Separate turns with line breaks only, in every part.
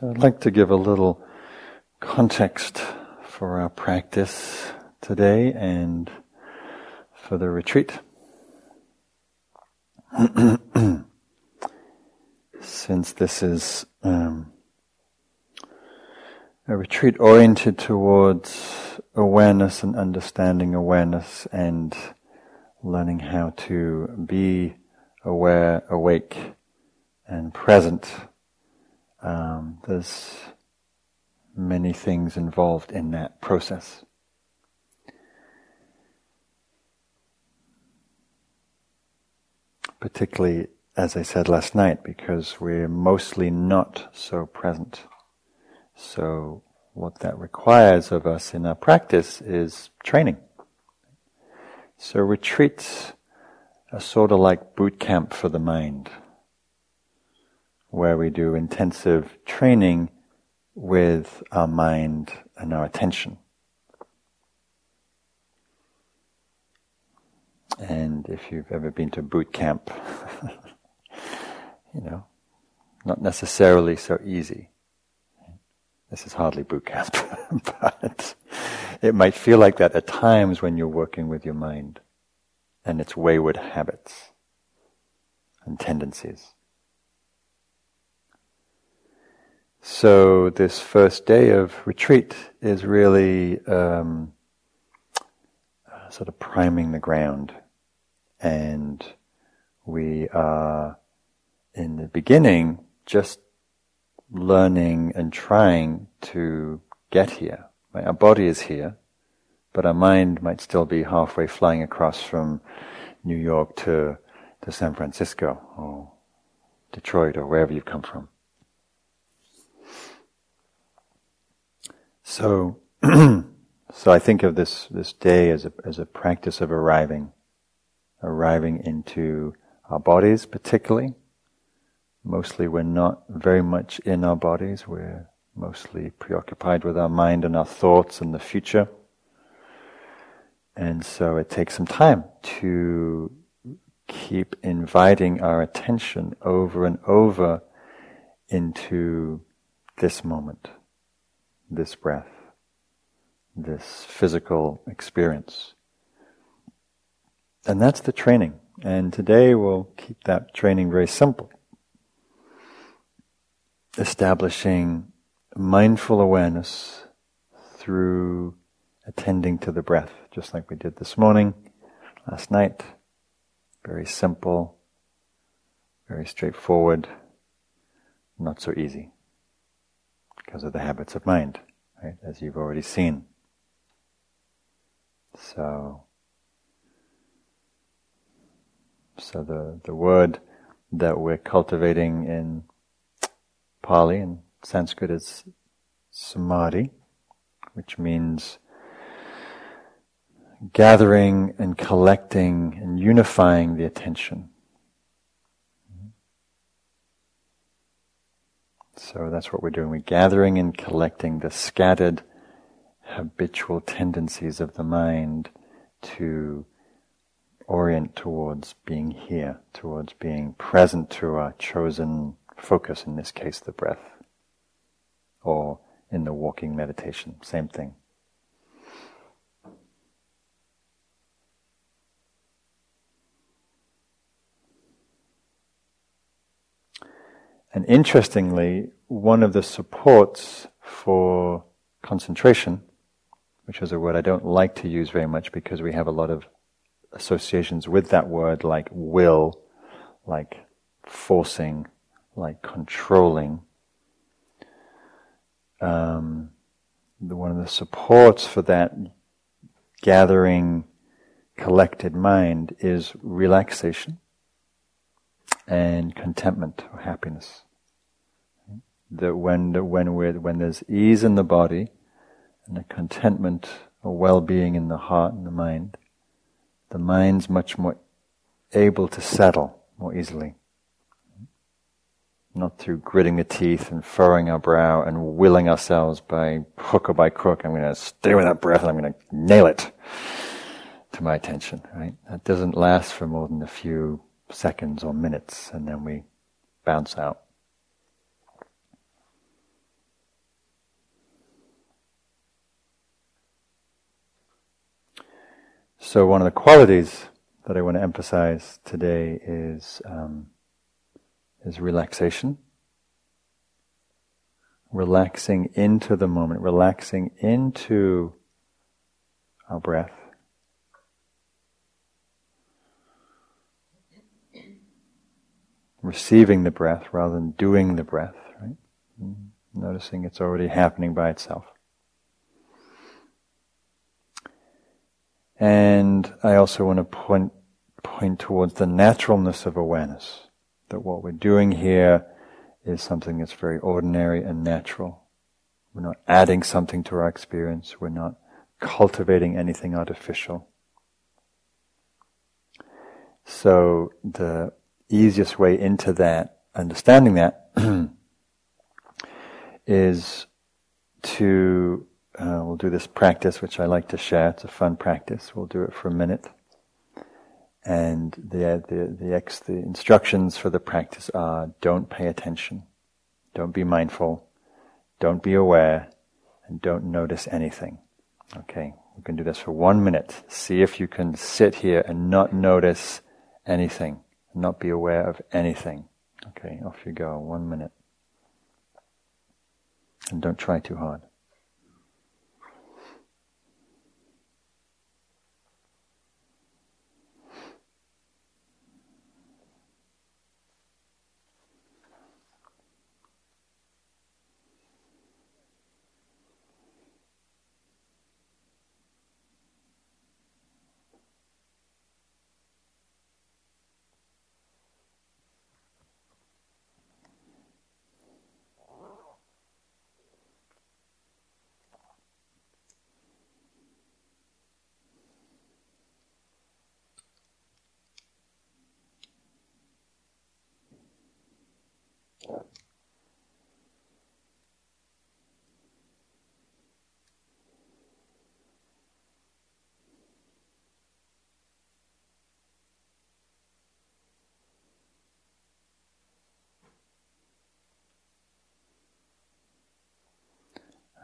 So I'd like to give a little context for our practice today and for the retreat. Since this is um, a retreat oriented towards awareness and understanding awareness and learning how to be aware, awake, and present. Um, there's many things involved in that process. Particularly, as I said last night, because we're mostly not so present. So, what that requires of us in our practice is training. So, retreats are sort of like boot camp for the mind, where we do intensive training with our mind and our attention. And if you've ever been to boot camp, you know, not necessarily so easy. This is hardly boot camp, but it might feel like that at times when you're working with your mind and its wayward habits and tendencies. So this first day of retreat is really um, sort of priming the ground, and we are in the beginning just learning and trying to get here. Right? Our body is here, but our mind might still be halfway flying across from New York to, to San Francisco or Detroit or wherever you've come from. So, so I think of this, this day as a, as a practice of arriving, arriving into our bodies particularly. Mostly we're not very much in our bodies, we're mostly preoccupied with our mind and our thoughts and the future. And so it takes some time to keep inviting our attention over and over into this moment this breath, this physical experience. And that's the training. And today we'll keep that training very simple. Establishing mindful awareness through attending to the breath, just like we did this morning, last night. Very simple, very straightforward, not so easy because of the habits of mind, right? As you've already seen. So, so the, the word that we're cultivating in Pali and Sanskrit is samadhi, which means gathering and collecting and unifying the attention. So that's what we're doing. We're gathering and collecting the scattered habitual tendencies of the mind to orient towards being here, towards being present to our chosen focus, in this case the breath, or in the walking meditation, same thing. And interestingly, one of the supports for concentration, which is a word I don't like to use very much because we have a lot of associations with that word like will, like forcing, like controlling. Um, the, one of the supports for that gathering collected mind is relaxation and contentment or happiness. That when when we when there's ease in the body and a contentment or well-being in the heart and the mind, the mind's much more able to settle more easily. Not through gritting the teeth and furrowing our brow and willing ourselves by hook or by crook. I'm going to stay with that breath and I'm going to nail it to my attention. Right? That doesn't last for more than a few seconds or minutes, and then we bounce out. So, one of the qualities that I want to emphasize today is um, is relaxation. Relaxing into the moment, relaxing into our breath. Receiving the breath rather than doing the breath, right? Noticing it's already happening by itself. And I also want to point, point towards the naturalness of awareness. That what we're doing here is something that's very ordinary and natural. We're not adding something to our experience. We're not cultivating anything artificial. So the easiest way into that, understanding that, is to uh, we'll do this practice, which I like to share. It's a fun practice. We'll do it for a minute. And the, the, the, ex, the instructions for the practice are don't pay attention, don't be mindful, don't be aware, and don't notice anything. Okay, we can do this for one minute. See if you can sit here and not notice anything, not be aware of anything. Okay, off you go, one minute. And don't try too hard.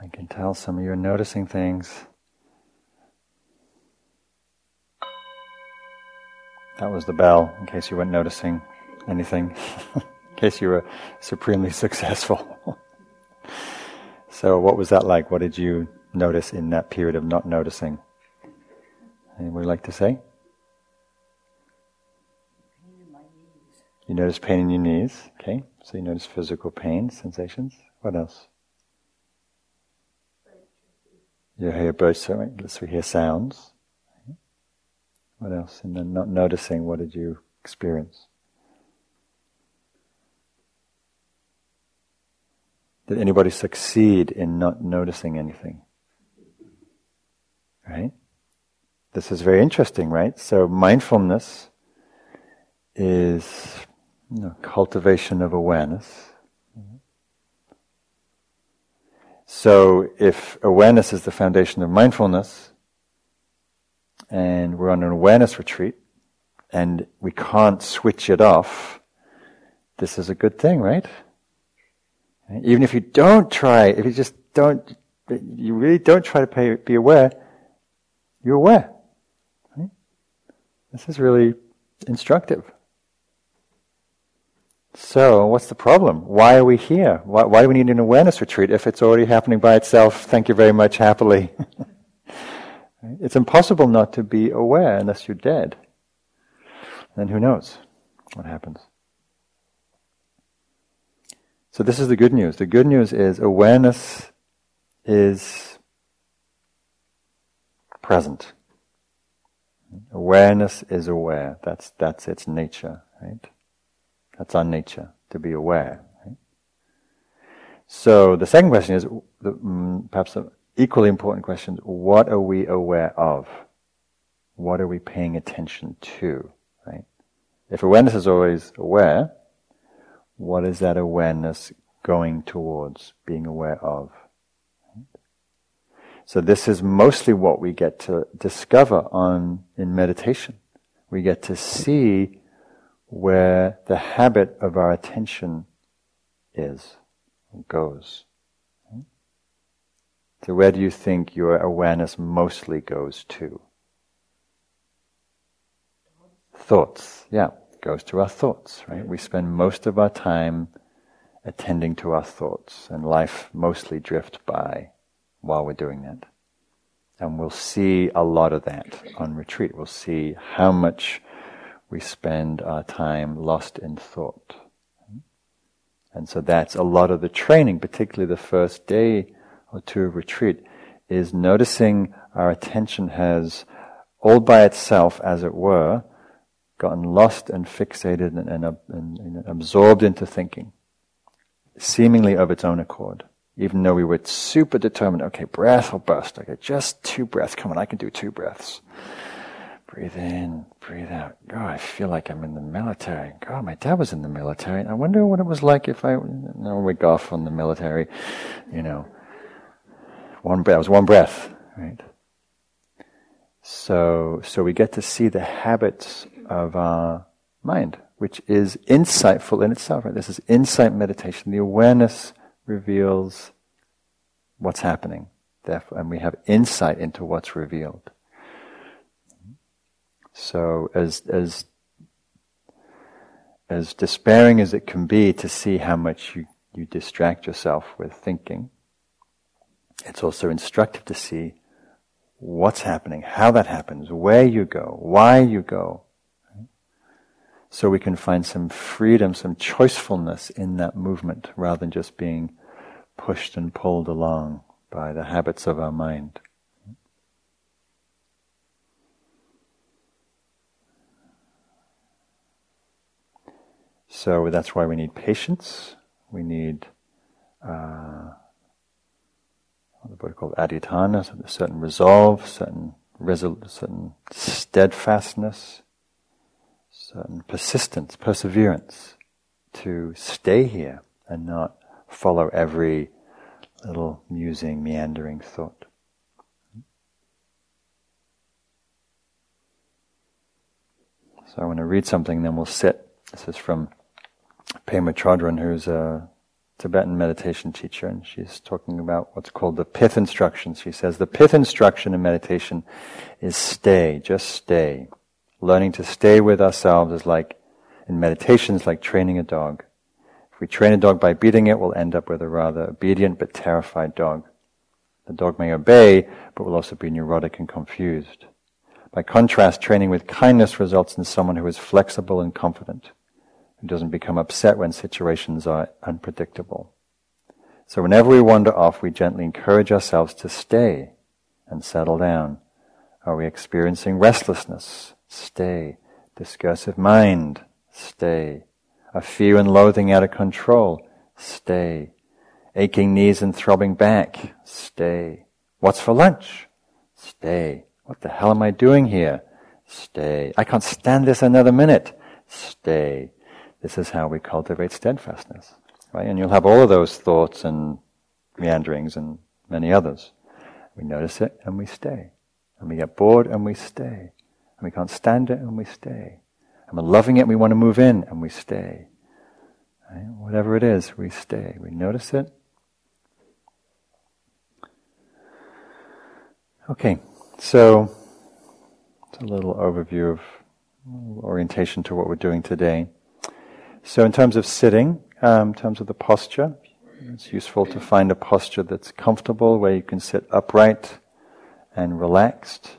I can tell some of you are noticing things. That was the bell, in case you weren't noticing anything, in case you were supremely successful. so, what was that like? What did you notice in that period of not noticing? Anybody like to say? You notice pain in your knees, okay? So you notice physical pain, sensations. What else? You hear birds, so we hear sounds. What else? And then not noticing, what did you experience? Did anybody succeed in not noticing anything? Right? This is very interesting, right? So mindfulness is you know, cultivation of awareness. So if awareness is the foundation of mindfulness, and we're on an awareness retreat, and we can't switch it off, this is a good thing, right? Even if you don't try, if you just don't, you really don't try to pay, be aware, you're aware. Right? This is really instructive. So, what's the problem? Why are we here? Why, why, do we need an awareness retreat if it's already happening by itself? Thank you very much, happily. it's impossible not to be aware unless you're dead. Then who knows what happens? So, this is the good news. The good news is awareness is present. Awareness is aware. That's, that's its nature, right? That's our nature, to be aware. So the second question is the, um, perhaps the equally important question, what are we aware of? What are we paying attention to? Right? If awareness is always aware, what is that awareness going towards, being aware of? So this is mostly what we get to discover on in meditation. We get to see where the habit of our attention is, goes. Hmm? So, where do you think your awareness mostly goes to? Thoughts, yeah, goes to our thoughts, right? We spend most of our time attending to our thoughts, and life mostly drifts by while we're doing that. And we'll see a lot of that on retreat. We'll see how much we spend our time lost in thought. And so that's a lot of the training, particularly the first day or two of retreat, is noticing our attention has, all by itself, as it were, gotten lost and fixated and, and, and, and absorbed into thinking, seemingly of its own accord. Even though we were super determined, okay, breath or burst, okay, just two breaths, come on, I can do two breaths. Breathe in, breathe out. God, I feel like I'm in the military. God, my dad was in the military. I wonder what it was like if I, no, we go off on the military, you know. One breath, was one breath, right? So, so we get to see the habits of our mind, which is insightful in itself. Right? This is insight meditation. The awareness reveals what's happening, therefore, and we have insight into what's revealed. So as as as despairing as it can be to see how much you, you distract yourself with thinking, it's also instructive to see what's happening, how that happens, where you go, why you go. So we can find some freedom, some choicefulness in that movement rather than just being pushed and pulled along by the habits of our mind. So that's why we need patience. We need uh, the Buddha called adhitthana, a certain resolve, certain resol- certain steadfastness, certain persistence, perseverance to stay here and not follow every little musing, meandering thought. So I want to read something, then we'll sit. This is from Pema Chodron, who's a Tibetan meditation teacher, and she's talking about what's called the pith instruction. She says the pith instruction in meditation is stay, just stay. Learning to stay with ourselves is like, in meditation, is like training a dog. If we train a dog by beating it, we'll end up with a rather obedient but terrified dog. The dog may obey, but will also be neurotic and confused. By contrast, training with kindness results in someone who is flexible and confident who doesn't become upset when situations are unpredictable. So whenever we wander off, we gently encourage ourselves to stay and settle down. Are we experiencing restlessness? Stay. Discursive mind? Stay. A fear and loathing out of control? Stay. Aching knees and throbbing back? Stay. What's for lunch? Stay. What the hell am I doing here? Stay. I can't stand this another minute. Stay. This is how we cultivate steadfastness, right? And you'll have all of those thoughts and meanderings and many others. We notice it and we stay. And we get bored and we stay. And we can't stand it and we stay. And we're loving it and we want to move in and we stay. Right? Whatever it is, we stay. We notice it. Okay, so it's a little overview of orientation to what we're doing today. So, in terms of sitting, um, in terms of the posture, it's useful to find a posture that's comfortable, where you can sit upright and relaxed.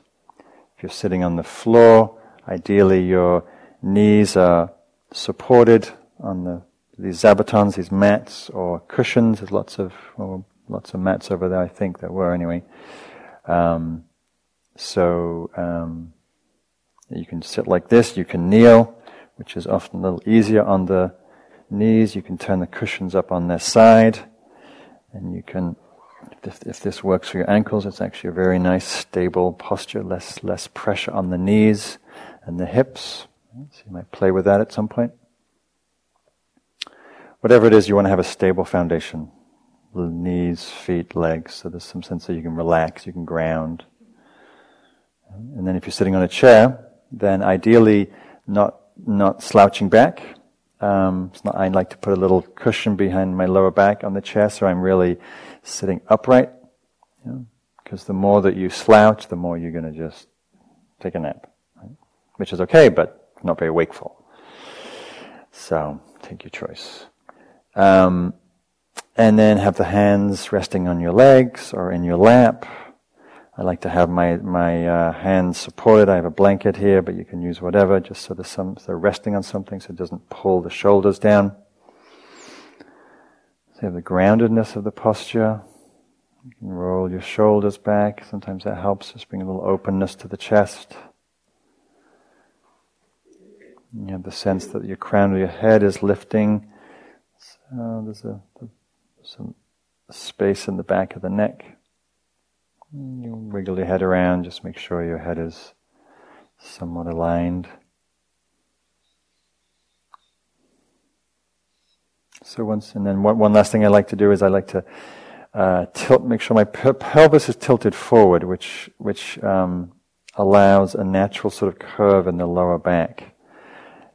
If you're sitting on the floor, ideally your knees are supported on the these zabutons, these mats or cushions. There's lots of well, lots of mats over there. I think there were anyway. Um, so um, you can sit like this. You can kneel which is often a little easier on the knees. You can turn the cushions up on their side, and you can, if, if this works for your ankles, it's actually a very nice, stable posture, less less pressure on the knees and the hips. So you might play with that at some point. Whatever it is, you want to have a stable foundation. Knees, feet, legs, so there's some sense that you can relax, you can ground. And then if you're sitting on a chair, then ideally not not slouching back. Um, not, I like to put a little cushion behind my lower back on the chair so I'm really sitting upright. Because the more that you slouch, the more you're going to just take a nap. Right? Which is okay, but not very wakeful. So take your choice. Um, and then have the hands resting on your legs or in your lap. I like to have my my uh, hands supported. I have a blanket here, but you can use whatever, just so there's some so they're resting on something, so it doesn't pull the shoulders down. So you have the groundedness of the posture. You can roll your shoulders back. Sometimes that helps, just bring a little openness to the chest. You have the sense that your crown of your head is lifting. So there's a, some space in the back of the neck. You wiggle your head around, just make sure your head is somewhat aligned. So once, and then one, last thing I like to do is I like to uh, tilt, make sure my pelvis is tilted forward, which which um, allows a natural sort of curve in the lower back.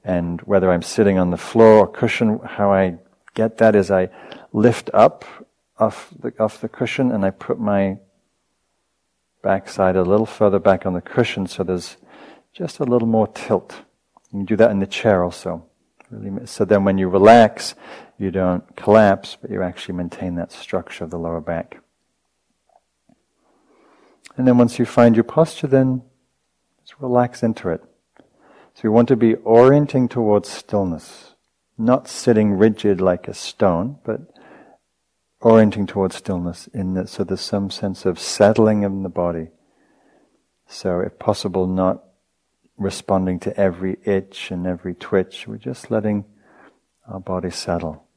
And whether I'm sitting on the floor or cushion, how I get that is I lift up off the off the cushion and I put my backside a little further back on the cushion so there's just a little more tilt. You can do that in the chair also. So then when you relax, you don't collapse, but you actually maintain that structure of the lower back. And then once you find your posture, then just relax into it. So you want to be orienting towards stillness, not sitting rigid like a stone, but orienting towards stillness in that so there's some sense of settling in the body. So if possible not responding to every itch and every twitch, we're just letting our body settle.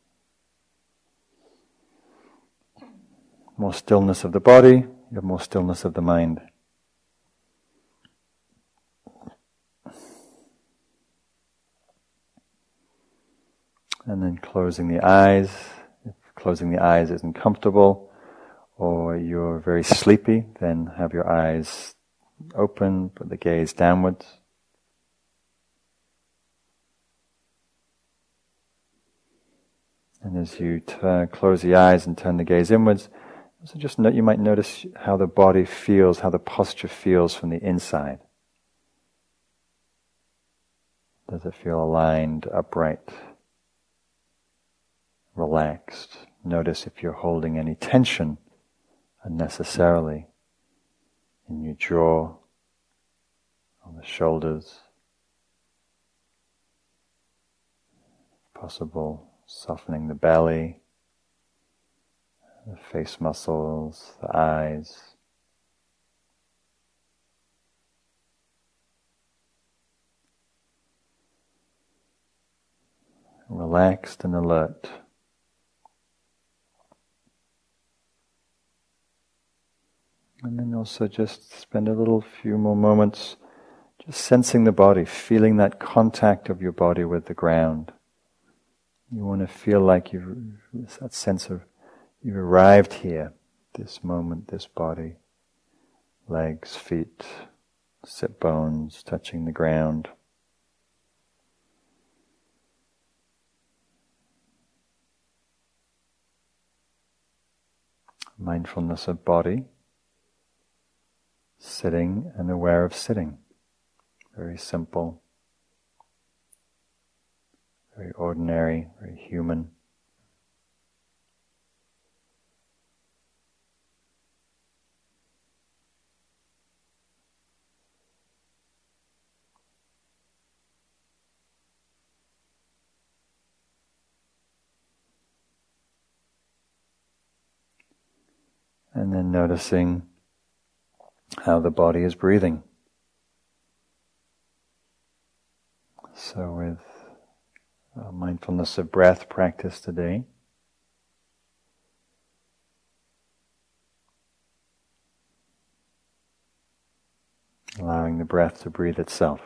More stillness of the body, you have more stillness of the mind. And then closing the eyes closing the eyes isn't comfortable, or you're very sleepy, then have your eyes open, put the gaze downwards. And as you turn, close the eyes and turn the gaze inwards, also just note, you might notice how the body feels, how the posture feels from the inside. Does it feel aligned, upright, relaxed? Notice if you're holding any tension unnecessarily in your jaw, on the shoulders. Possible softening the belly, the face muscles, the eyes. Relaxed and alert. And then also just spend a little few more moments just sensing the body, feeling that contact of your body with the ground. You want to feel like you've, that sense of you've arrived here, this moment, this body, legs, feet, sit bones touching the ground. Mindfulness of body sitting and aware of sitting. Very simple, very ordinary, very human. And then noticing how the body is breathing. So, with uh, mindfulness of breath practice today, allowing the breath to breathe itself.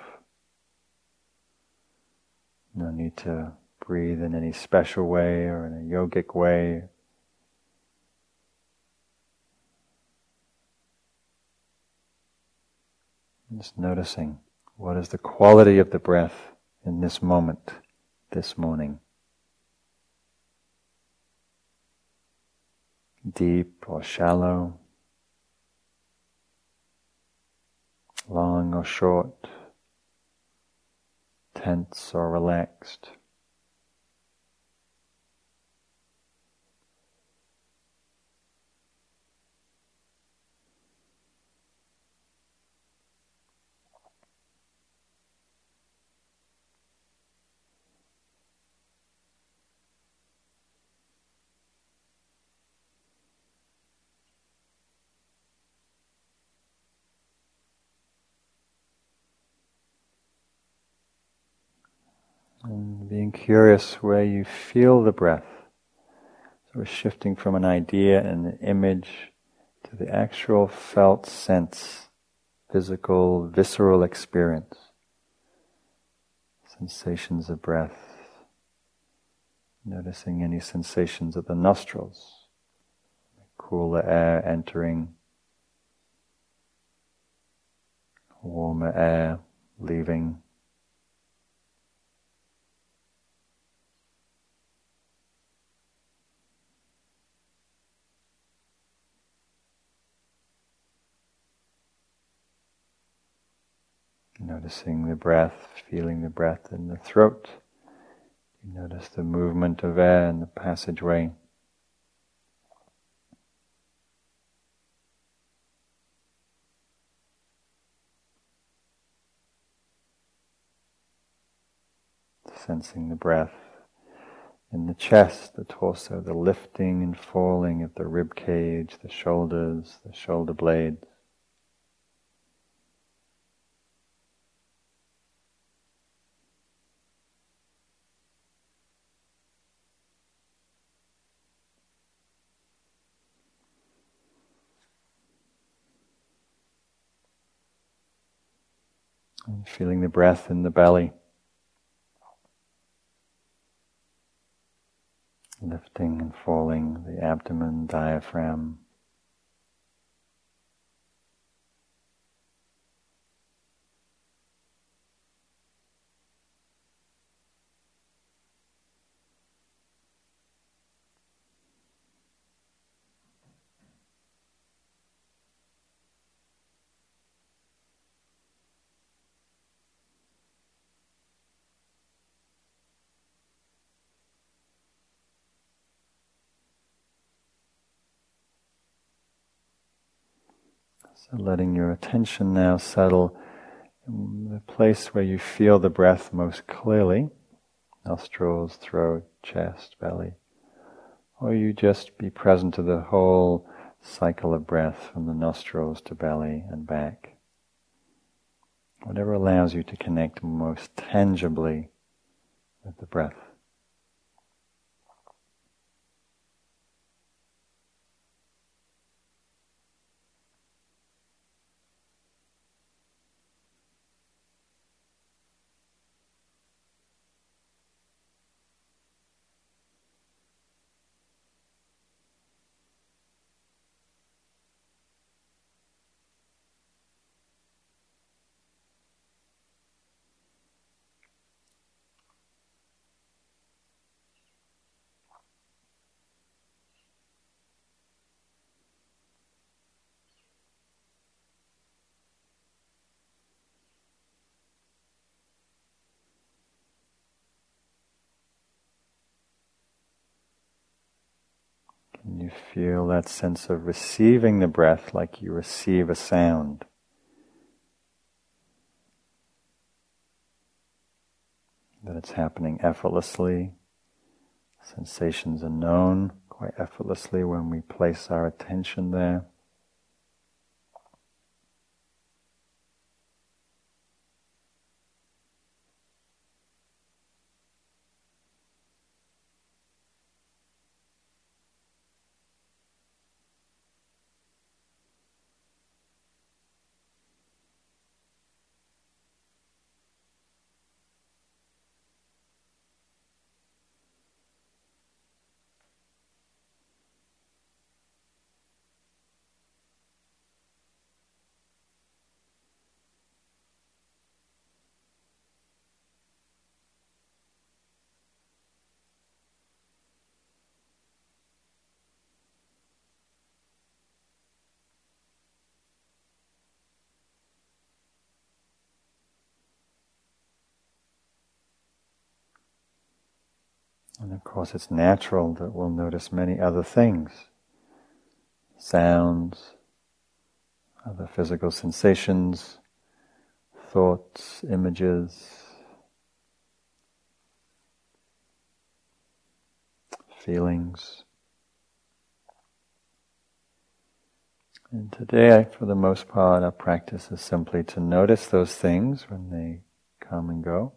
No need to breathe in any special way or in a yogic way Just noticing what is the quality of the breath in this moment, this morning. Deep or shallow, long or short, tense or relaxed. And being curious where you feel the breath. So we're shifting from an idea and an image to the actual felt sense, physical, visceral experience. Sensations of breath. Noticing any sensations of the nostrils. Cooler air entering. Warmer air leaving. Noticing the breath, feeling the breath in the throat. You notice the movement of air in the passageway. Sensing the breath in the chest, the torso, the lifting and falling of the rib cage, the shoulders, the shoulder blades. And feeling the breath in the belly. Lifting and falling the abdomen, diaphragm. So letting your attention now settle in the place where you feel the breath most clearly nostrils, throat, chest, belly. Or you just be present to the whole cycle of breath from the nostrils to belly and back. Whatever allows you to connect most tangibly with the breath. Can you feel that sense of receiving the breath like you receive a sound? That it's happening effortlessly. Sensations are known quite effortlessly when we place our attention there. And of course, it's natural that we'll notice many other things sounds, other physical sensations, thoughts, images, feelings. And today, for the most part, our practice is simply to notice those things when they come and go.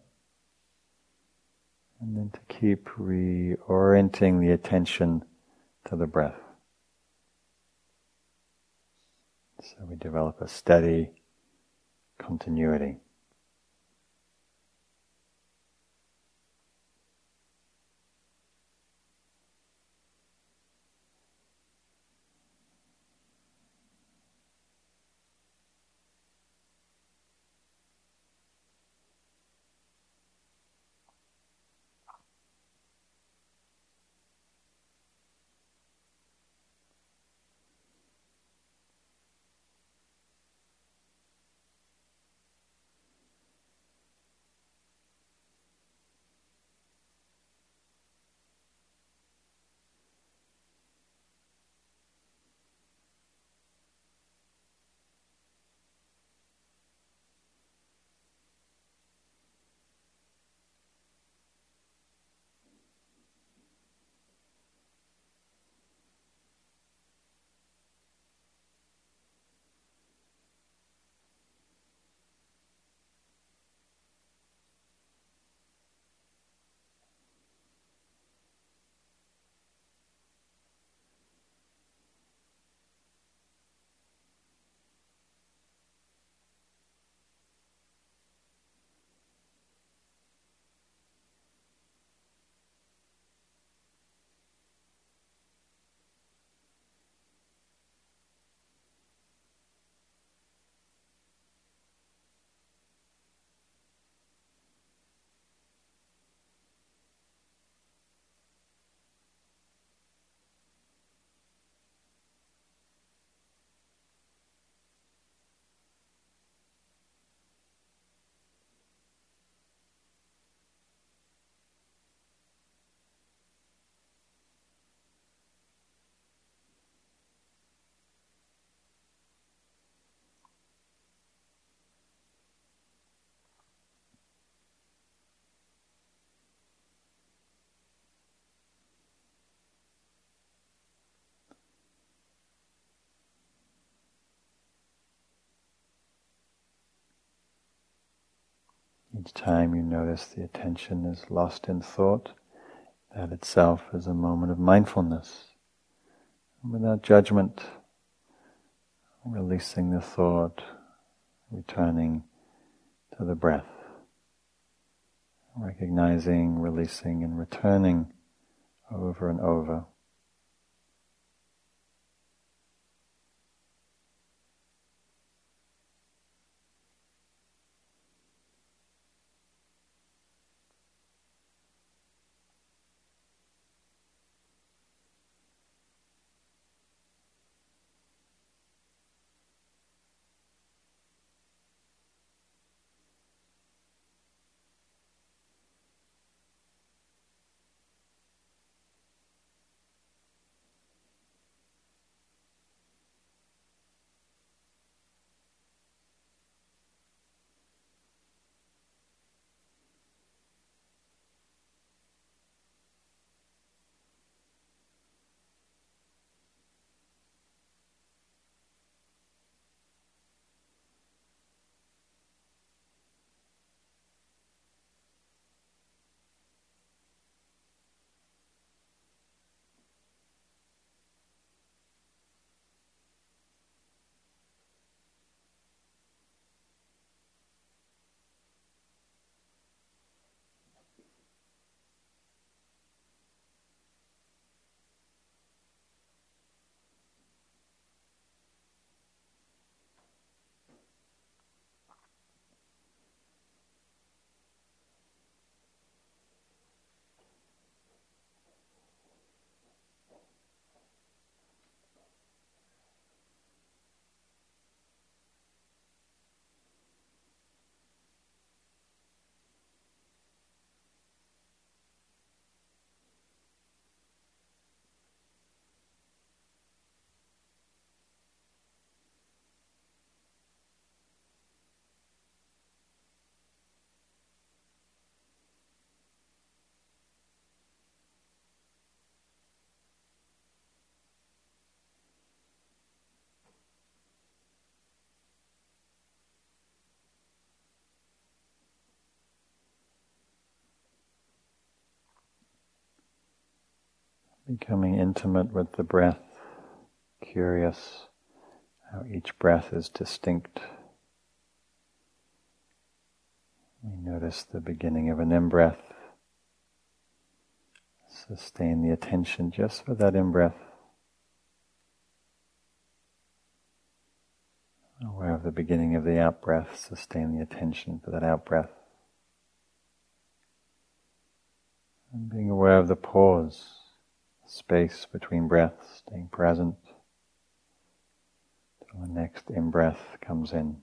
And then to keep reorienting the attention to the breath. So we develop a steady continuity. Each time you notice the attention is lost in thought, that itself is a moment of mindfulness. Without judgment, releasing the thought, returning to the breath. Recognizing, releasing, and returning over and over. Becoming intimate with the breath, curious how each breath is distinct. We notice the beginning of an in-breath. Sustain the attention just for that in-breath. Aware of the beginning of the out-breath, sustain the attention for that out-breath. And being aware of the pause, space between breaths, staying present till the next in-breath comes in.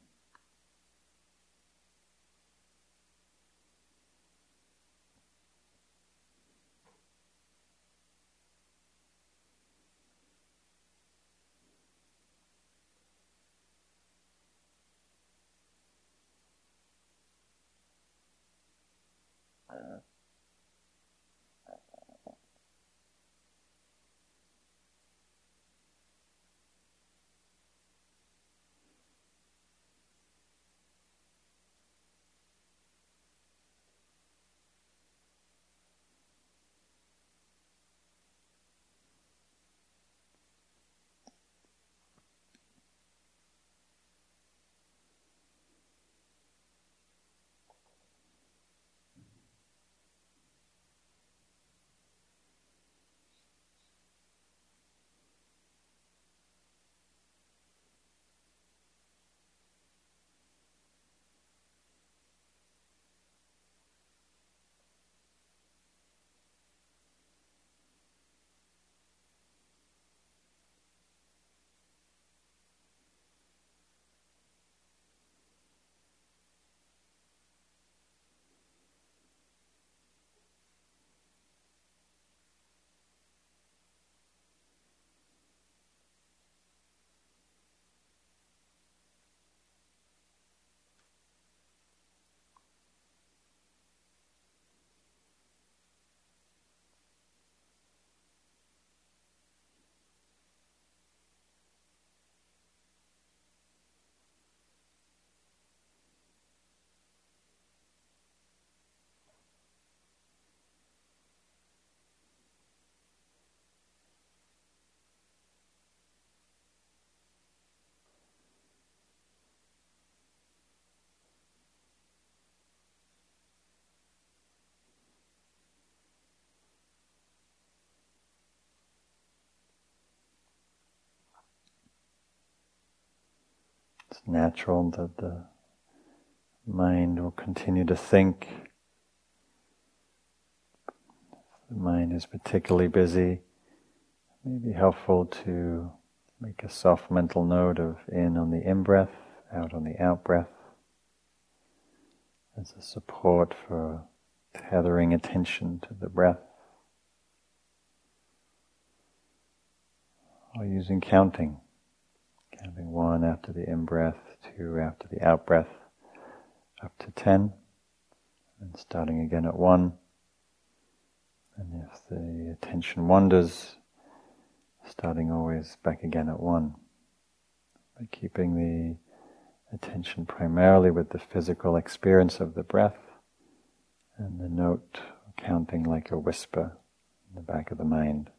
Natural that the mind will continue to think. If the mind is particularly busy, it may be helpful to make a soft mental note of in on the in breath, out on the out breath, as a support for tethering attention to the breath. Or using counting. Counting one after the in breath, two after the out breath, up to ten, and starting again at one. And if the attention wanders, starting always back again at one. By keeping the attention primarily with the physical experience of the breath and the note counting like a whisper in the back of the mind.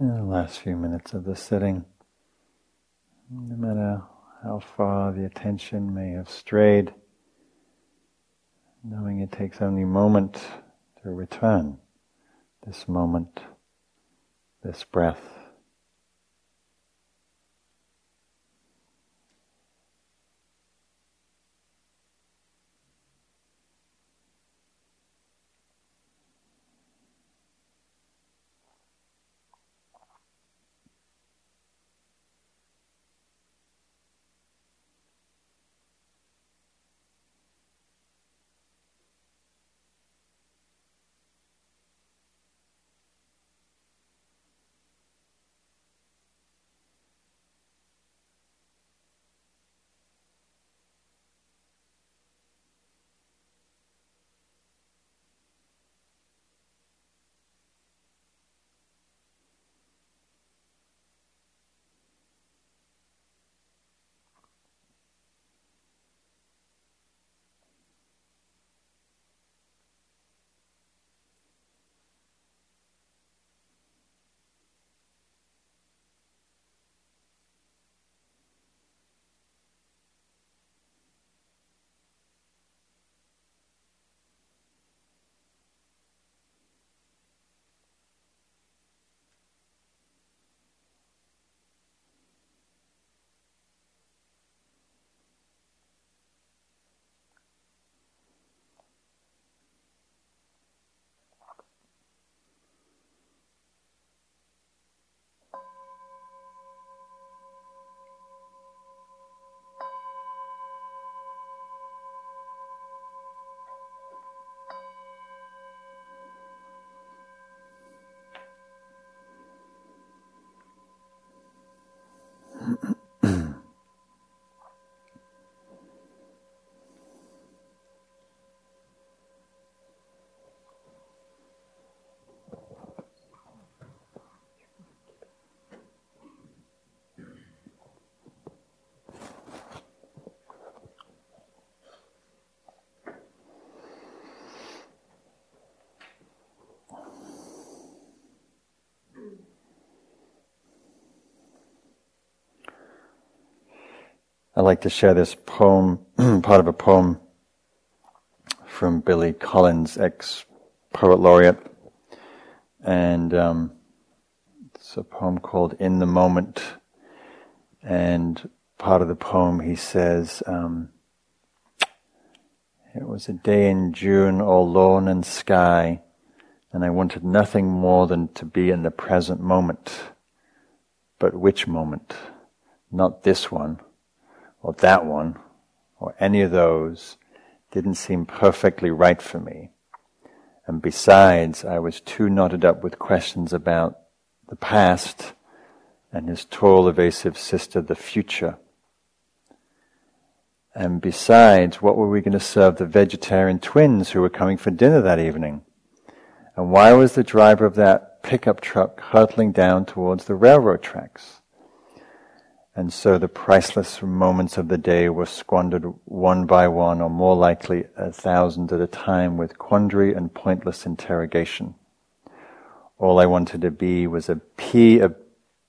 In the last few minutes of the sitting, no matter how far the attention may have strayed, knowing it takes only a moment to return, this moment, this breath. I'd like to share this poem, part of a poem from Billy Collins, ex poet laureate. And um, it's a poem called In the Moment. And part of the poem he says, um, It was a day in June, all lawn and sky, and I wanted nothing more than to be in the present moment. But which moment? Not this one or that one, or any of those, didn't seem perfectly right for me. And besides, I was too knotted up with questions about the past and his tall, evasive sister, the future. And besides, what were we going to serve the vegetarian twins who were coming for dinner that evening? And why was the driver of that pickup truck hurtling down towards the railroad tracks? And so the priceless moments of the day were squandered one by one, or more likely a thousand at a time, with quandary and pointless interrogation. All I wanted to be was a pea of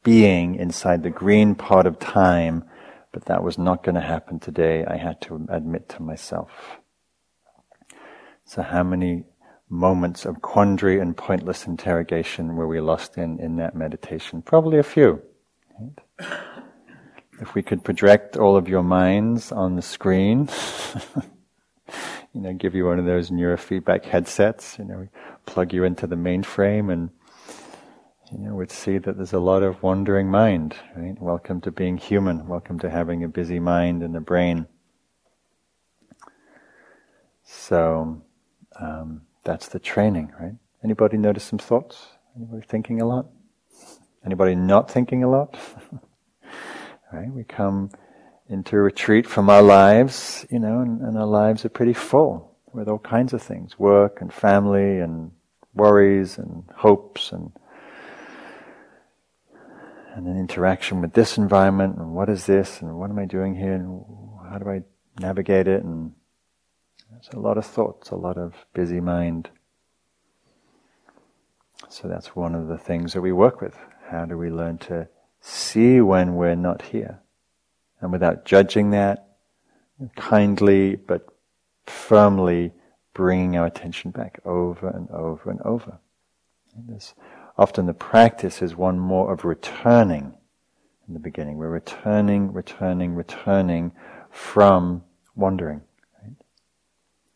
being inside the green pot of time, but that was not going to happen today, I had to admit to myself. So how many moments of quandary and pointless interrogation were we lost in in that meditation? Probably a few. Right? If we could project all of your minds on the screen, you know, give you one of those neurofeedback headsets, you know, plug you into the mainframe and, you know, we'd see that there's a lot of wandering mind, right? Welcome to being human. Welcome to having a busy mind and a brain. So, um, that's the training, right? Anybody notice some thoughts? Anybody thinking a lot? Anybody not thinking a lot? Right? We come into retreat from our lives, you know, and, and, our lives are pretty full with all kinds of things work and family and worries and hopes and and an interaction with this environment and what is this and what am I doing here and how do I navigate it and there's a lot of thoughts, a lot of busy mind. So that's one of the things that we work with How do we learn to see when we're not here? And without judging that, kindly but firmly bringing our attention back over and over and over. And often the practice is one more of returning in the beginning. We're returning, returning, returning from wandering. Right?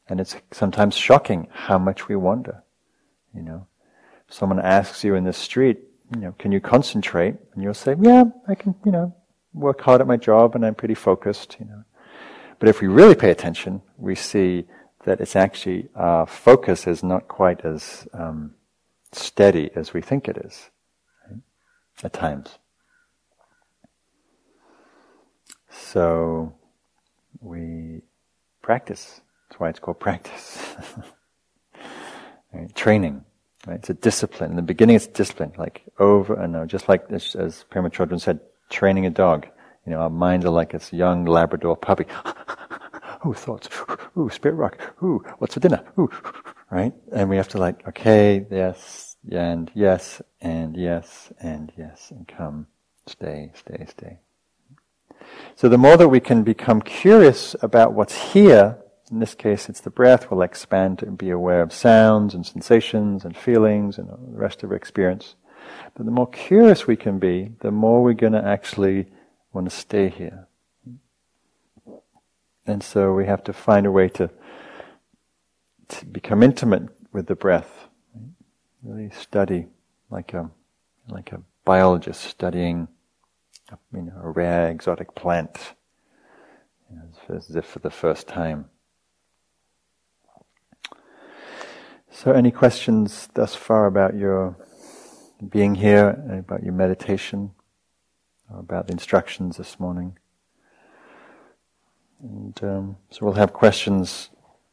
And it's sometimes shocking how much we wander. You know, someone asks you in the street, you know, can you concentrate? And you'll say, yeah, I can, you know, work hard at my job and I'm pretty focused, you know. But if we really pay attention, we see that it's actually, our focus is not quite as um, steady as we think it is, right? at times. So, we practice. That's why it's called practice. right? Training. Right? It's a discipline. In the beginning, it's discipline, like over and over. Just like as, as Pema Chodron said, training a dog. You know, our minds are like this young Labrador puppy. Ooh, thoughts. Ooh, spirit rock. Ooh, what's for dinner? Ooh, right? And we have to like, okay, yes, and yes, and yes, and yes, and come, stay, stay, stay. So the more that we can become curious about what's here, in this case it's the breath, we'll expand and be aware of sounds and sensations and feelings and the rest of our experience. But the more curious we can be, the more we're going to actually want to stay here. And so we have to find a way to, to become intimate with the breath. Really study like a, like a biologist studying you know, a rare exotic plant, as if for the first time. So, any questions thus far about your being here, about your meditation, or about the instructions this morning? And um, so we'll have questions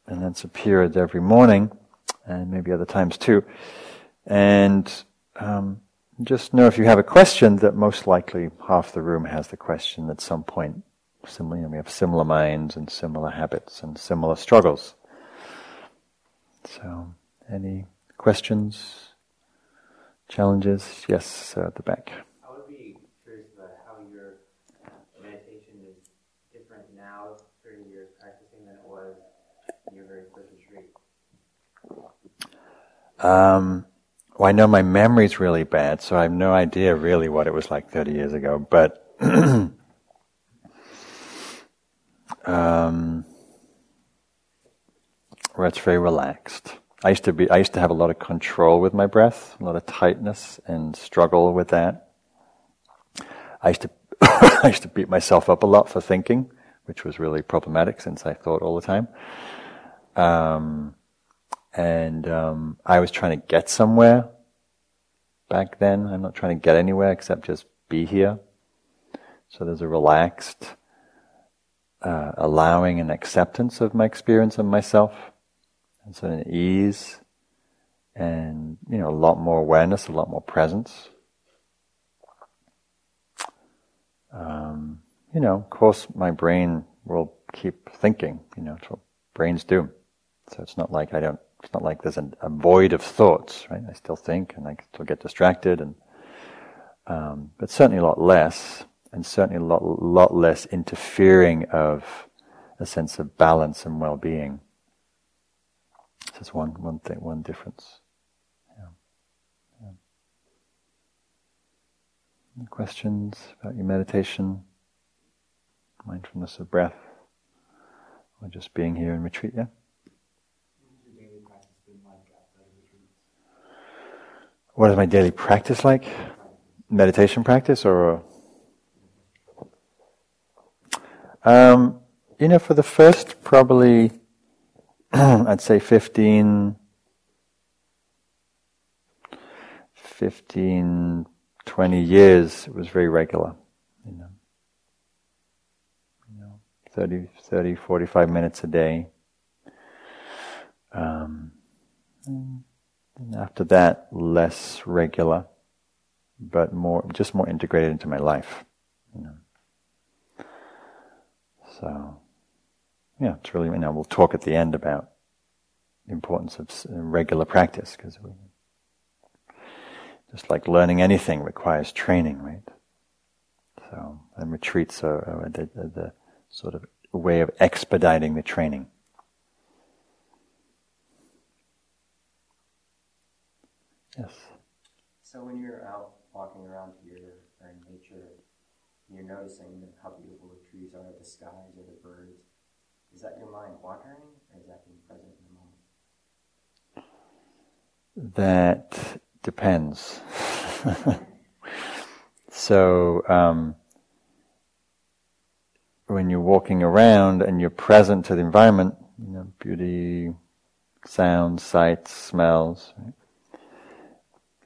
and that's a period every morning, and maybe other times too. And um, just know if you have a question that most likely half the room has the question at some point. Similar, you we have similar minds and similar habits and similar struggles. So, any questions, challenges? Yes, sir, at the back.
I would be curious about how your meditation is different now, 30 years practicing, than it was in your very first retreat.
Um, well, I know my memory's really bad, so I have no idea really what it was like 30 years ago, but um, where it's very relaxed. I used to be, I used to have a lot of control with my breath, a lot of tightness and struggle with that. I used to, I used to beat myself up a lot for thinking, which was really problematic since I thought all the time. Um, and um, I was trying to get somewhere back then. I'm not trying to get anywhere except just be here. So there's a relaxed uh, allowing and acceptance of my experience of myself, and so an ease, and you know a lot more awareness, a lot more presence. Um, you know, of course, my brain will keep thinking. You know, it's what brains do. So it's not like I don't it's not like there's an, a void of thoughts, right? I still think and I still get distracted, and um, but certainly a lot less, and certainly a lot, lot less interfering of a sense of balance and well-being. That's one one thing, one difference. Yeah. Yeah. Questions about your meditation, mindfulness of breath, or just being here in retreat? Yeah. What is my daily practice like? Meditation practice or? Um, you know, for the first probably, I'd say 15, 15, 20 years, it was very regular. You know, you know 30, 30 45 minutes a day. Um, and after that, less regular, but more, just more integrated into my life. You know. So, yeah, it's really, you know, we'll talk at the end about the importance of uh, regular practice, because Just like learning anything requires training, right? So, and retreats are, are the, the sort of way of expediting the training. Yes.
So when you're out walking around here or in nature, you're noticing how beautiful the trees are, the skies, the. Is that your mind wandering, or is that being present in
the moment? That depends. so um, when you're walking around and you're present to the environment, you know, beauty, sounds, sights, smells. Right?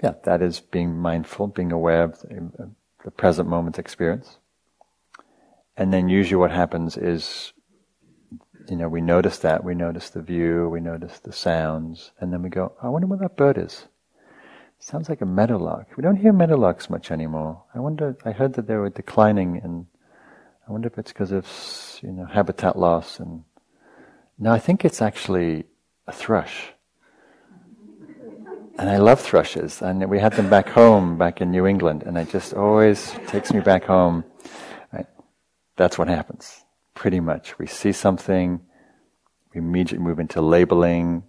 Yeah, that is being mindful, being aware of the, the present moment experience. And then usually what happens is, you know, we notice that, we notice the view, we notice the sounds, and then we go, I wonder what that bird is. Sounds like a meadowlark. We don't hear meadowlarks much anymore. I wonder, I heard that they were declining and I wonder if it's because of, you know, habitat loss and, no, I think it's actually a thrush. And I love thrushes, and we had them back home, back in New England, and it just always takes me back home. Right? That's what happens, pretty much. We see something, we immediately move into labeling,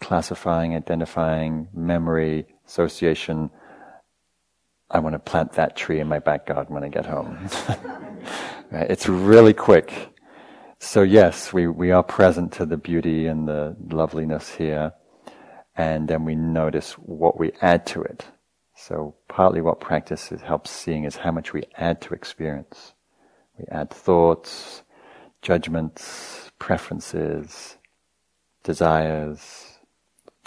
classifying, identifying, memory, association. I want to plant that tree in my back garden when I get home. It's really quick. So yes, we, we are present to the beauty and the loveliness here and then we notice what we add to it. So partly what practice helps seeing is how much we add to experience. We add thoughts, judgments, preferences, desires,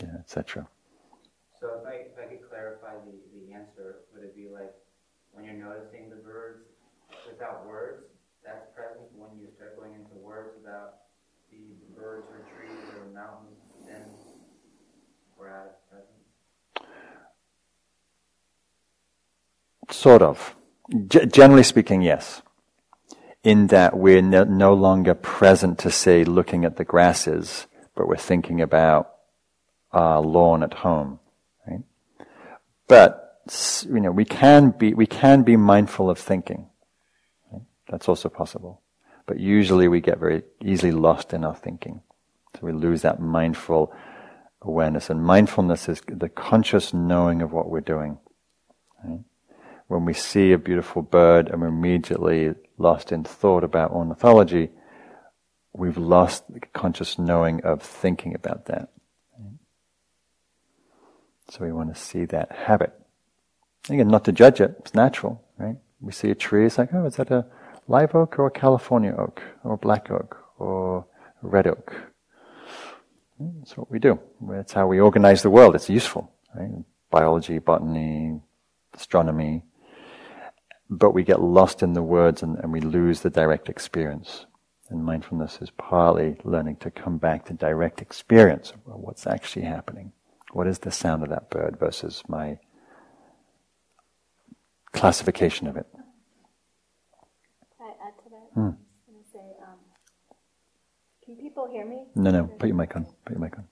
yeah, etc.
So if I, if I could clarify the, the answer, would it be like when you're noticing the birds without words, that's present. When you start going into words about the birds or trees or mountains, then
Sort of. G- generally speaking, yes. In that we're no, longer present to say looking at the grasses, but we're thinking about our lawn at home. Right? But you know, we can be we can be mindful of thinking. Right? That's also possible. But usually we get very easily lost in our thinking. So we lose that mindful awareness. And mindfulness is the conscious knowing of what we're doing. Right? When we see a beautiful bird and we're immediately lost in thought about ornithology, we've lost the conscious knowing of thinking about that. So we want to see that habit. Again, not to judge it, it's natural, right? We see a tree, it's like, oh, is that a live oak or a California oak or a black oak or a red oak? That's what we do. That's how we organize the world. It's useful, right? Biology, botany, astronomy. But we get lost in the words and, and we lose the direct experience. And mindfulness is partly learning to come back to direct experience of what's actually happening. What is the sound of that bird versus my classification of it?
Can I add to that? Hmm. Can people hear me?
No, no. Put your mic on. Put your mic on.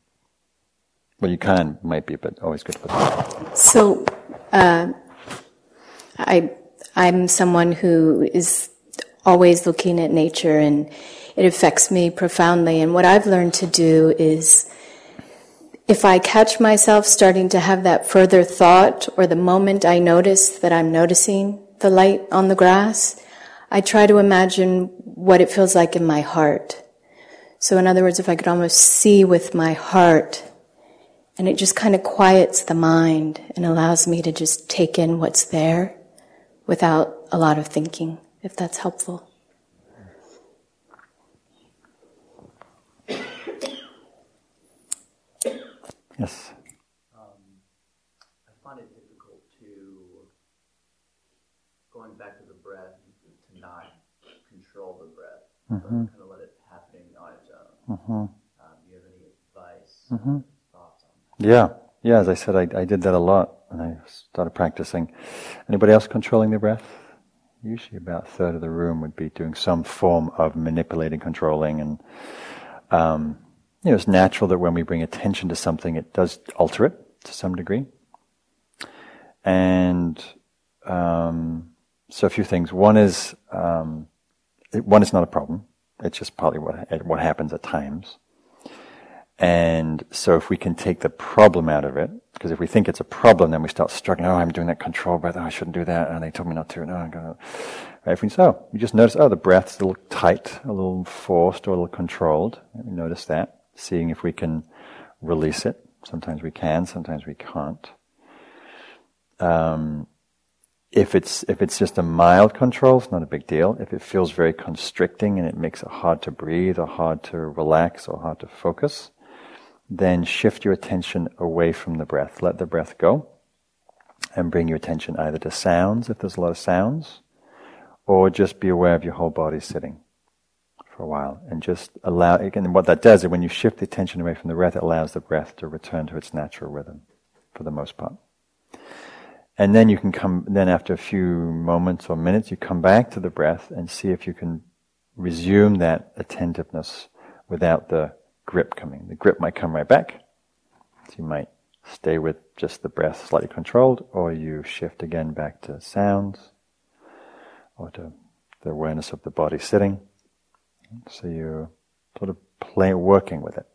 Well, you can, might be, but always good to put.
So, uh, I I'm someone who is always looking at nature, and it affects me profoundly. And what I've learned to do is, if I catch myself starting to have that further thought, or the moment I notice that I'm noticing the light on the grass, I try to imagine what it feels like in my heart. So, in other words, if I could almost see with my heart, and it just kind of quiets the mind and allows me to just take in what's there without a lot of thinking, if that's helpful.
Yes.
Um, I find it difficult to, going back to the breath, to not control the breath. Mm-hmm. But kind of let it happen on its own. Mm-hmm. Um, do you have any advice, mm-hmm. thoughts on that?
Yeah, yeah. As I said, I, I did that a lot when I started practicing. Anybody else controlling their breath? Usually, about a third of the room would be doing some form of manipulating, controlling, and um, you know, it's natural that when we bring attention to something, it does alter it to some degree. And um, so a few things. One is um, it, one is not a problem. It's just partly what what happens at times. And so if we can take the problem out of it, because if we think it's a problem, then we start struggling. Oh, I'm doing that control breath. Oh, I shouldn't do that. And they told me not to. No, I'm gonna. Right? If we so oh, we just notice, oh, the breath's a little tight, a little forced, or a little controlled. We notice that, seeing if we can release it. Sometimes we can, sometimes we can't. Um, if it's if it's just a mild control, it's not a big deal. If it feels very constricting and it makes it hard to breathe or hard to relax or hard to focus, then shift your attention away from the breath. Let the breath go and bring your attention either to sounds, if there's a lot of sounds, or just be aware of your whole body sitting for a while and just allow, again, what that does is when you shift the attention away from the breath, it allows the breath to return to its natural rhythm for the most part. And then you can come, then after a few moments or minutes, you come back to the breath and see if you can resume that attentiveness without the grip coming. The grip might come right back. So you might stay with just the breath slightly controlled, or you shift again back to sounds, or to the awareness of the body sitting. So you're sort of play, working with it.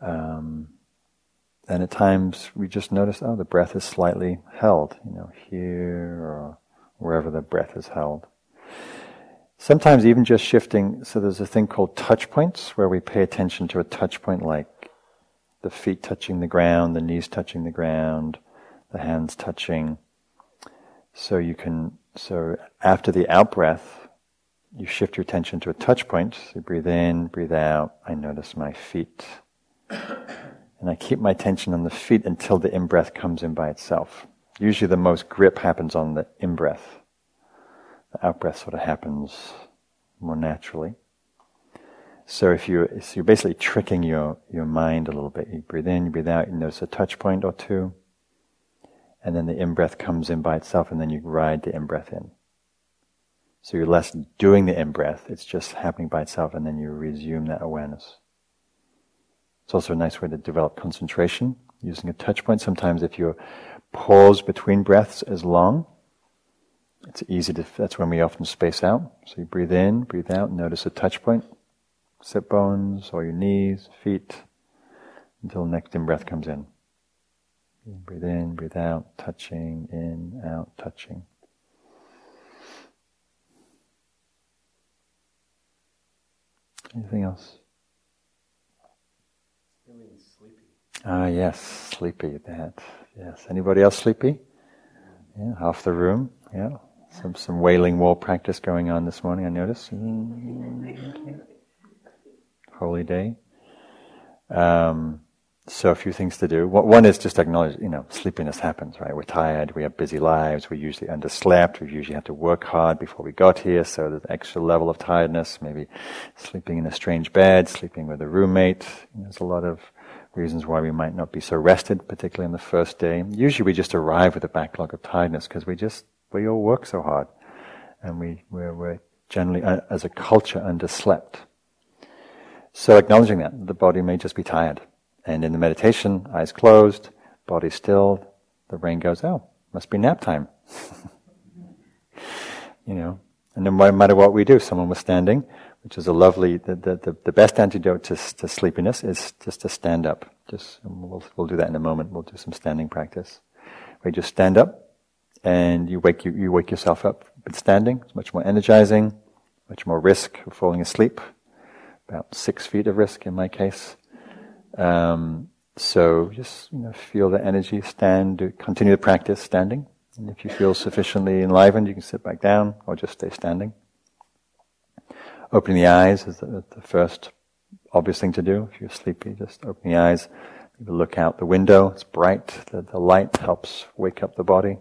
Um, and at times we just notice, oh, the breath is slightly held, you know, here or wherever the breath is held. Sometimes even just shifting, so there's a thing called touch points where we pay attention to a touch point like the feet touching the ground, the knees touching the ground, the hands touching. So you can, so after the out breath, you shift your attention to a touch point. So you breathe in, breathe out. I notice my feet. And I keep my attention on the feet until the in breath comes in by itself. Usually the most grip happens on the in breath. The out breath sort of happens more naturally. So if you, so you're basically tricking your, your mind a little bit. You breathe in, you breathe out, you notice a touch point or two, and then the in breath comes in by itself, and then you ride the in breath in. So you're less doing the in breath, it's just happening by itself, and then you resume that awareness. It's also a nice way to develop concentration using a touch point. Sometimes if your pause between breaths is long, it's easy to, that's when we often space out. So you breathe in, breathe out, notice a touch point, sit bones or your knees, feet, until next in breath comes in. Breathe in, breathe out, touching, in, out, touching. Anything else?
Feeling sleepy.
Ah, yes, sleepy. That. Yes. Anybody else sleepy? Yeah, half the room. Yeah. Some some wailing wall practice going on this morning. I noticed. Holy day. Um, so a few things to do. One is just acknowledge, you know, sleepiness happens, right? We're tired, we have busy lives, we usually underslept, we usually have to work hard before we got here, so there's extra level of tiredness, maybe sleeping in a strange bed, sleeping with a roommate. There's a lot of reasons why we might not be so rested, particularly on the first day. Usually we just arrive with a backlog of tiredness because we just we all work so hard, and we we're, we're generally, uh, as a culture, underslept. So acknowledging that the body may just be tired, and in the meditation, eyes closed, body still, the brain goes, "Oh, must be nap time." you know, and no matter what we do, someone was standing, which is a lovely, the, the, the, best antidote to, to sleepiness is just to stand up. Just, we'll, we'll do that in a moment. We'll do some standing practice. We just stand up, and you wake you, you wake yourself up but standing. It's much more energizing, much more risk of falling asleep. About six feet of risk in my case. Um, so just you know, feel the energy. Stand. Continue the practice standing. And if you feel sufficiently enlivened, you can sit back down or just stay standing. Opening the eyes is the, the first obvious thing to do. If you're sleepy, just open the eyes. Maybe look out the window. It's bright. The, the light helps wake up the body.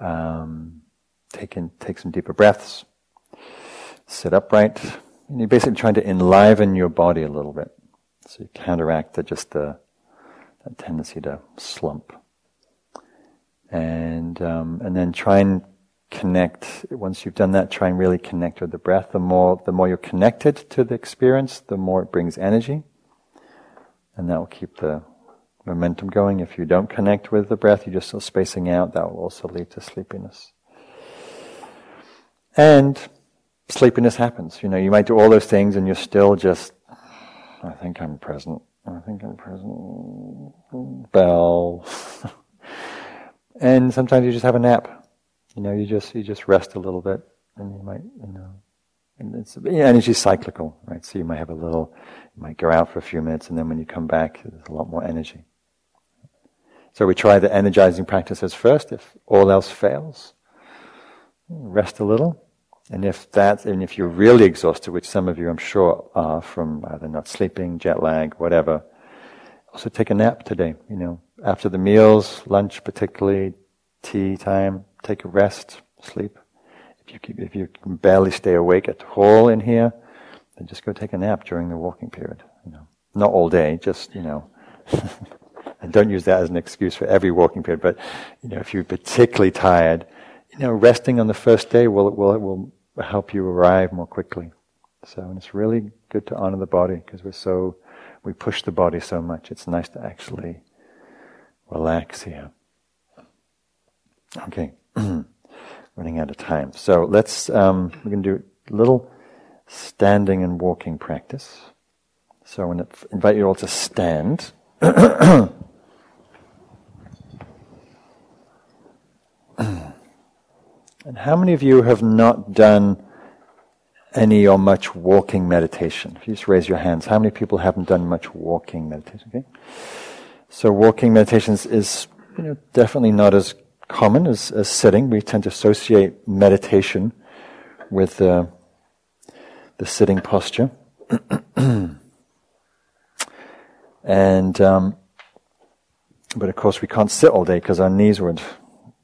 Um, take in, take some deeper breaths. Sit upright. And you're basically trying to enliven your body a little bit. So you counteract the, just the that tendency to slump. And um, and then try and connect. Once you've done that, try and really connect with the breath. The more the more you're connected to the experience, the more it brings energy, and that will keep the momentum going. If you don't connect with the breath, you're just spacing out, that will also lead to sleepiness. And sleepiness happens. You know, you might do all those things and you're still just, I think I'm present. I think I'm present. Bell. and sometimes you just have a nap. You know, you just you just rest a little bit, and you might, you know, and it's energy cyclical, right? So you might have a little, you might go out for a few minutes, and then when you come back, there's a lot more energy. So we try the energizing practices first. If all else fails, rest a little. And if that, and if you're really exhausted, which some of you I'm sure are from either not sleeping, jet lag, whatever, also take a nap today. You know, after the meals, lunch particularly, tea time, take a rest, sleep. If you if you can barely stay awake at all in here, then just go take a nap during the walking period. You know, not all day, just you know. and don't use that as an excuse for every walking period. But you know, if you're particularly tired, you know, resting on the first day will will will help you arrive more quickly. So, and it's really good to honor the body because we're so, we push the body so much. It's nice to actually relax here. Okay, running out of time. So let's, um, we're going to do a little standing and walking practice. So I'm going to invite you all to stand. and how many of you have not done any or much walking meditation? If you just raise your hands, how many people haven't done much walking meditation? Okay. So walking meditation is, you know, definitely not as common as, as sitting. We tend to associate meditation with uh, the sitting posture. and, um, but of course we can't sit all day because our knees would,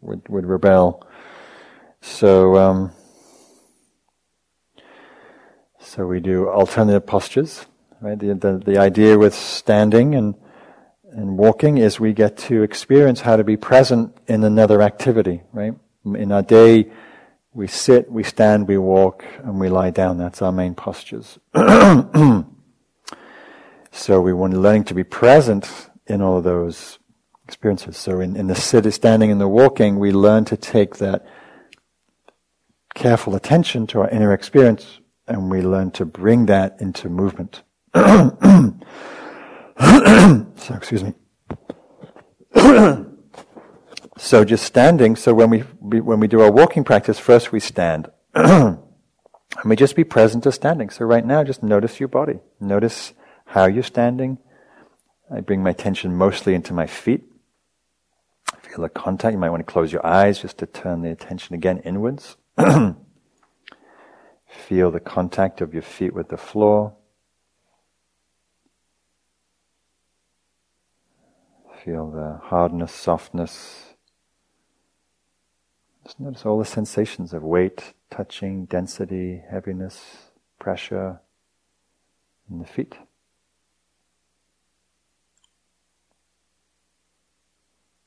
would, would rebel. So, um, so we do alternative postures. Right? The, the, the idea with standing and and walking is we get to experience how to be present in another activity, right? In our day, we sit, we stand, we walk, and we lie down. That's our main postures. so we want learning to be present in all of those experiences. So in, in the sitting, standing, and the walking, we learn to take that careful attention to our inner experience, and we learn to bring that into movement. so excuse me. so just standing. So when we when we do our walking practice, first we stand, and we just be present to standing. So right now, just notice your body. Notice how you're standing. I bring my attention mostly into my feet. Feel the contact. You might want to close your eyes just to turn the attention again inwards. Feel the contact of your feet with the floor. Feel the hardness, softness. Just notice all the sensations of weight, touching, density, heaviness, pressure in the feet.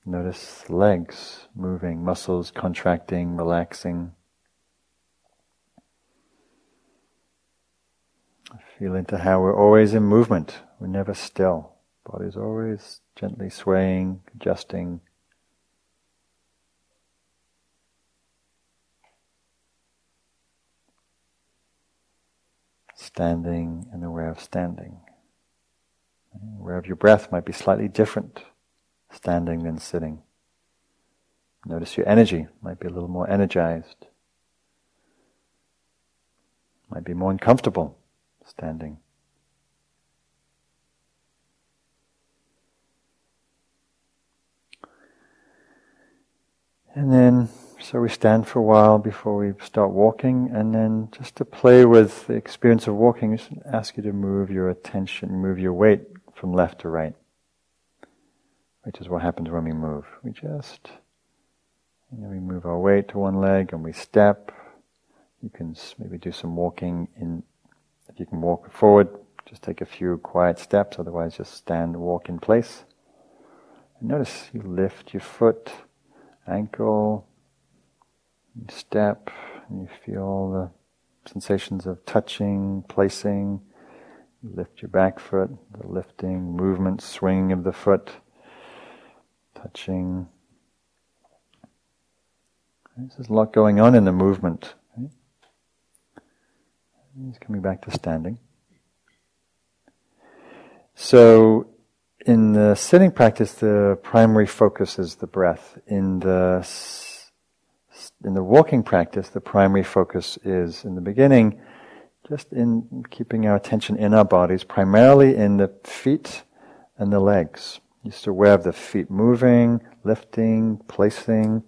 Notice legs moving, muscles contracting, relaxing. Feel into how we're always in movement. We're never still. Body's always gently swaying, adjusting. Standing and aware of standing. Aware of your breath might be slightly different standing than sitting. Notice your energy might be a little more energized. Might be more uncomfortable standing. And then, so we stand for a while before we start walking, and then just to play with the experience of walking, I just ask you to move your attention, move your weight from left to right, which is what happens when we move. We just, you know, we move our weight to one leg and we step. You can maybe do some walking in, you can walk forward, just take a few quiet steps, otherwise just stand and walk in place. And notice you lift your foot ankle, step, and you feel the sensations of touching, placing. You lift your back foot, the lifting, movement, swinging of the foot. touching. There's a lot going on in the movement. He's coming back to standing. So, in the sitting practice, the primary focus is the breath. In the in the walking practice, the primary focus is in the beginning, just in keeping our attention in our bodies, primarily in the feet and the legs. Just aware of the feet moving, lifting, placing,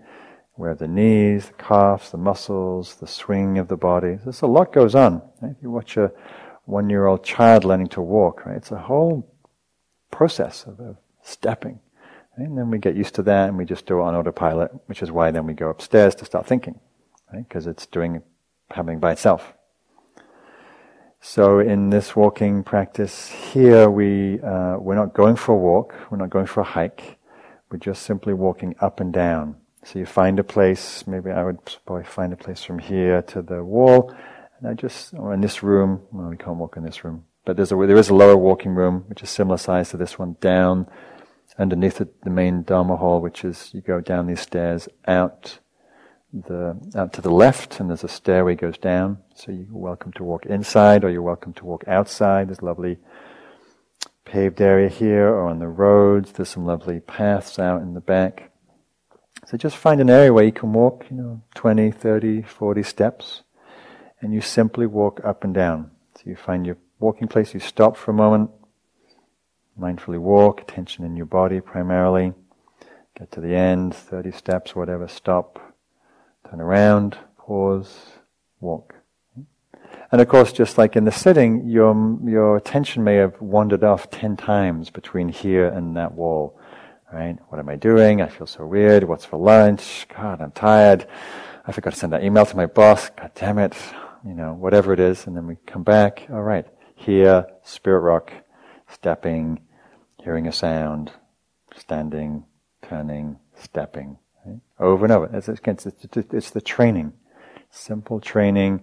of the knees, the calves, the muscles, the swing of the body. There's a lot goes on. Right? If you watch a one-year-old child learning to walk, right? It's a whole process of, of stepping. Right? And then we get used to that and we just do it on autopilot, which is why then we go upstairs to start thinking, because it's doing, happening by itself. So in this walking practice here, we, uh, we're not going for a walk, we're not going for a hike, we're just simply walking up and down. So you find a place, maybe I would probably find a place from here to the wall, and I just, or in this room, well, we can't walk in this room, but there's a, there is a lower walking room, which is similar size to this one, down underneath the, the main Dharma hall, which is, you go down these stairs out the out to the left, and there's a stairway goes down. So you're welcome to walk inside, or you're welcome to walk outside. There's lovely paved area here, or on the roads. There's some lovely paths out in the back. So just find an area where you can walk, you know, 20, 30, 40 steps, and you simply walk up and down. So you find your walking place, you stop for a moment, mindfully walk, attention in your body primarily. Get to the end, 30 steps, whatever, stop turn around, pause, walk. And of course, just like in the sitting, your, your attention may have wandered off ten times between here and that wall. Right? What am I doing? I feel so weird. What's for lunch? God, I'm tired. I forgot to send that email to my boss. God damn it. You know, whatever it is. And then we come back. All right. Here, spirit rock, stepping, hearing a sound, standing, turning, stepping. Right? Over and over. It's, it's, it's the training. Simple training,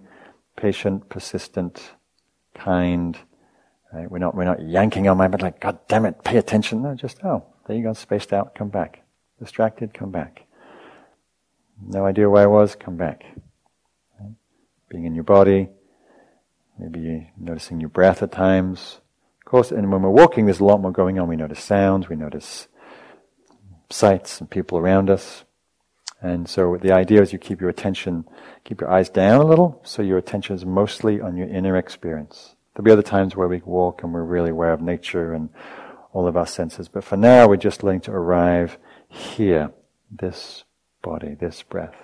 patient, persistent, kind. Right? We're not we're not yanking on my but like, God damn it, pay attention. No, just oh, there you go, spaced out, come back. Distracted, come back. No idea where I was, come back. Being in your body, maybe noticing your breath at times. Of course, and when we're walking, there's a lot more going on. We notice sounds, we notice sights and people around us. And so the idea is you keep your attention, keep your eyes down a little, so your attention is mostly on your inner experience. There'll be other times where we walk and we're really aware of nature and all of our senses, but for now we're just learning to arrive here, this body, this breath.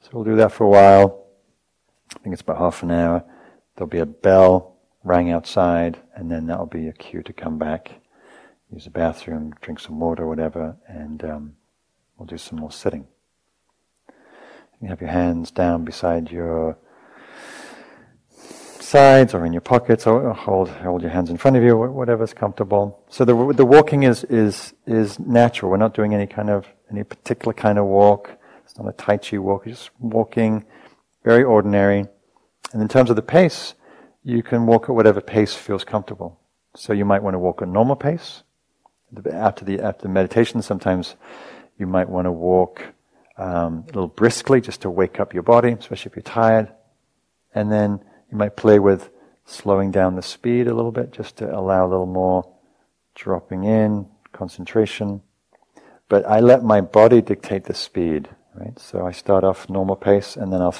So we'll do that for a while. I think it's about half an hour. There'll be a bell rang outside, and then that'll be a cue to come back, use the bathroom, drink some water, whatever, and um, We'll do some more sitting. You have your hands down beside your sides or in your pockets, or hold hold your hands in front of you, whatever's comfortable. So the the walking is is is natural. We're not doing any kind of any particular kind of walk. It's not a tai chi walk. You're just walking, very ordinary. And in terms of the pace, you can walk at whatever pace feels comfortable. So you might want to walk at normal pace. After the after the meditation, sometimes you might want to walk um, a little briskly just to wake up your body, especially if you're tired. And then you might play with slowing down the speed a little bit just to allow a little more dropping in, concentration. But I let my body dictate the speed, right? So I start off normal pace and then I'll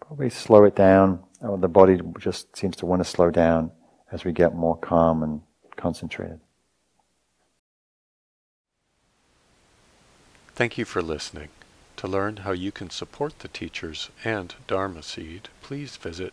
probably slow it down. Or the body just seems to want to slow down as we get more calm and concentrated.
Thank you for listening. To learn how you can support the teachers and Dharma Seed, please visit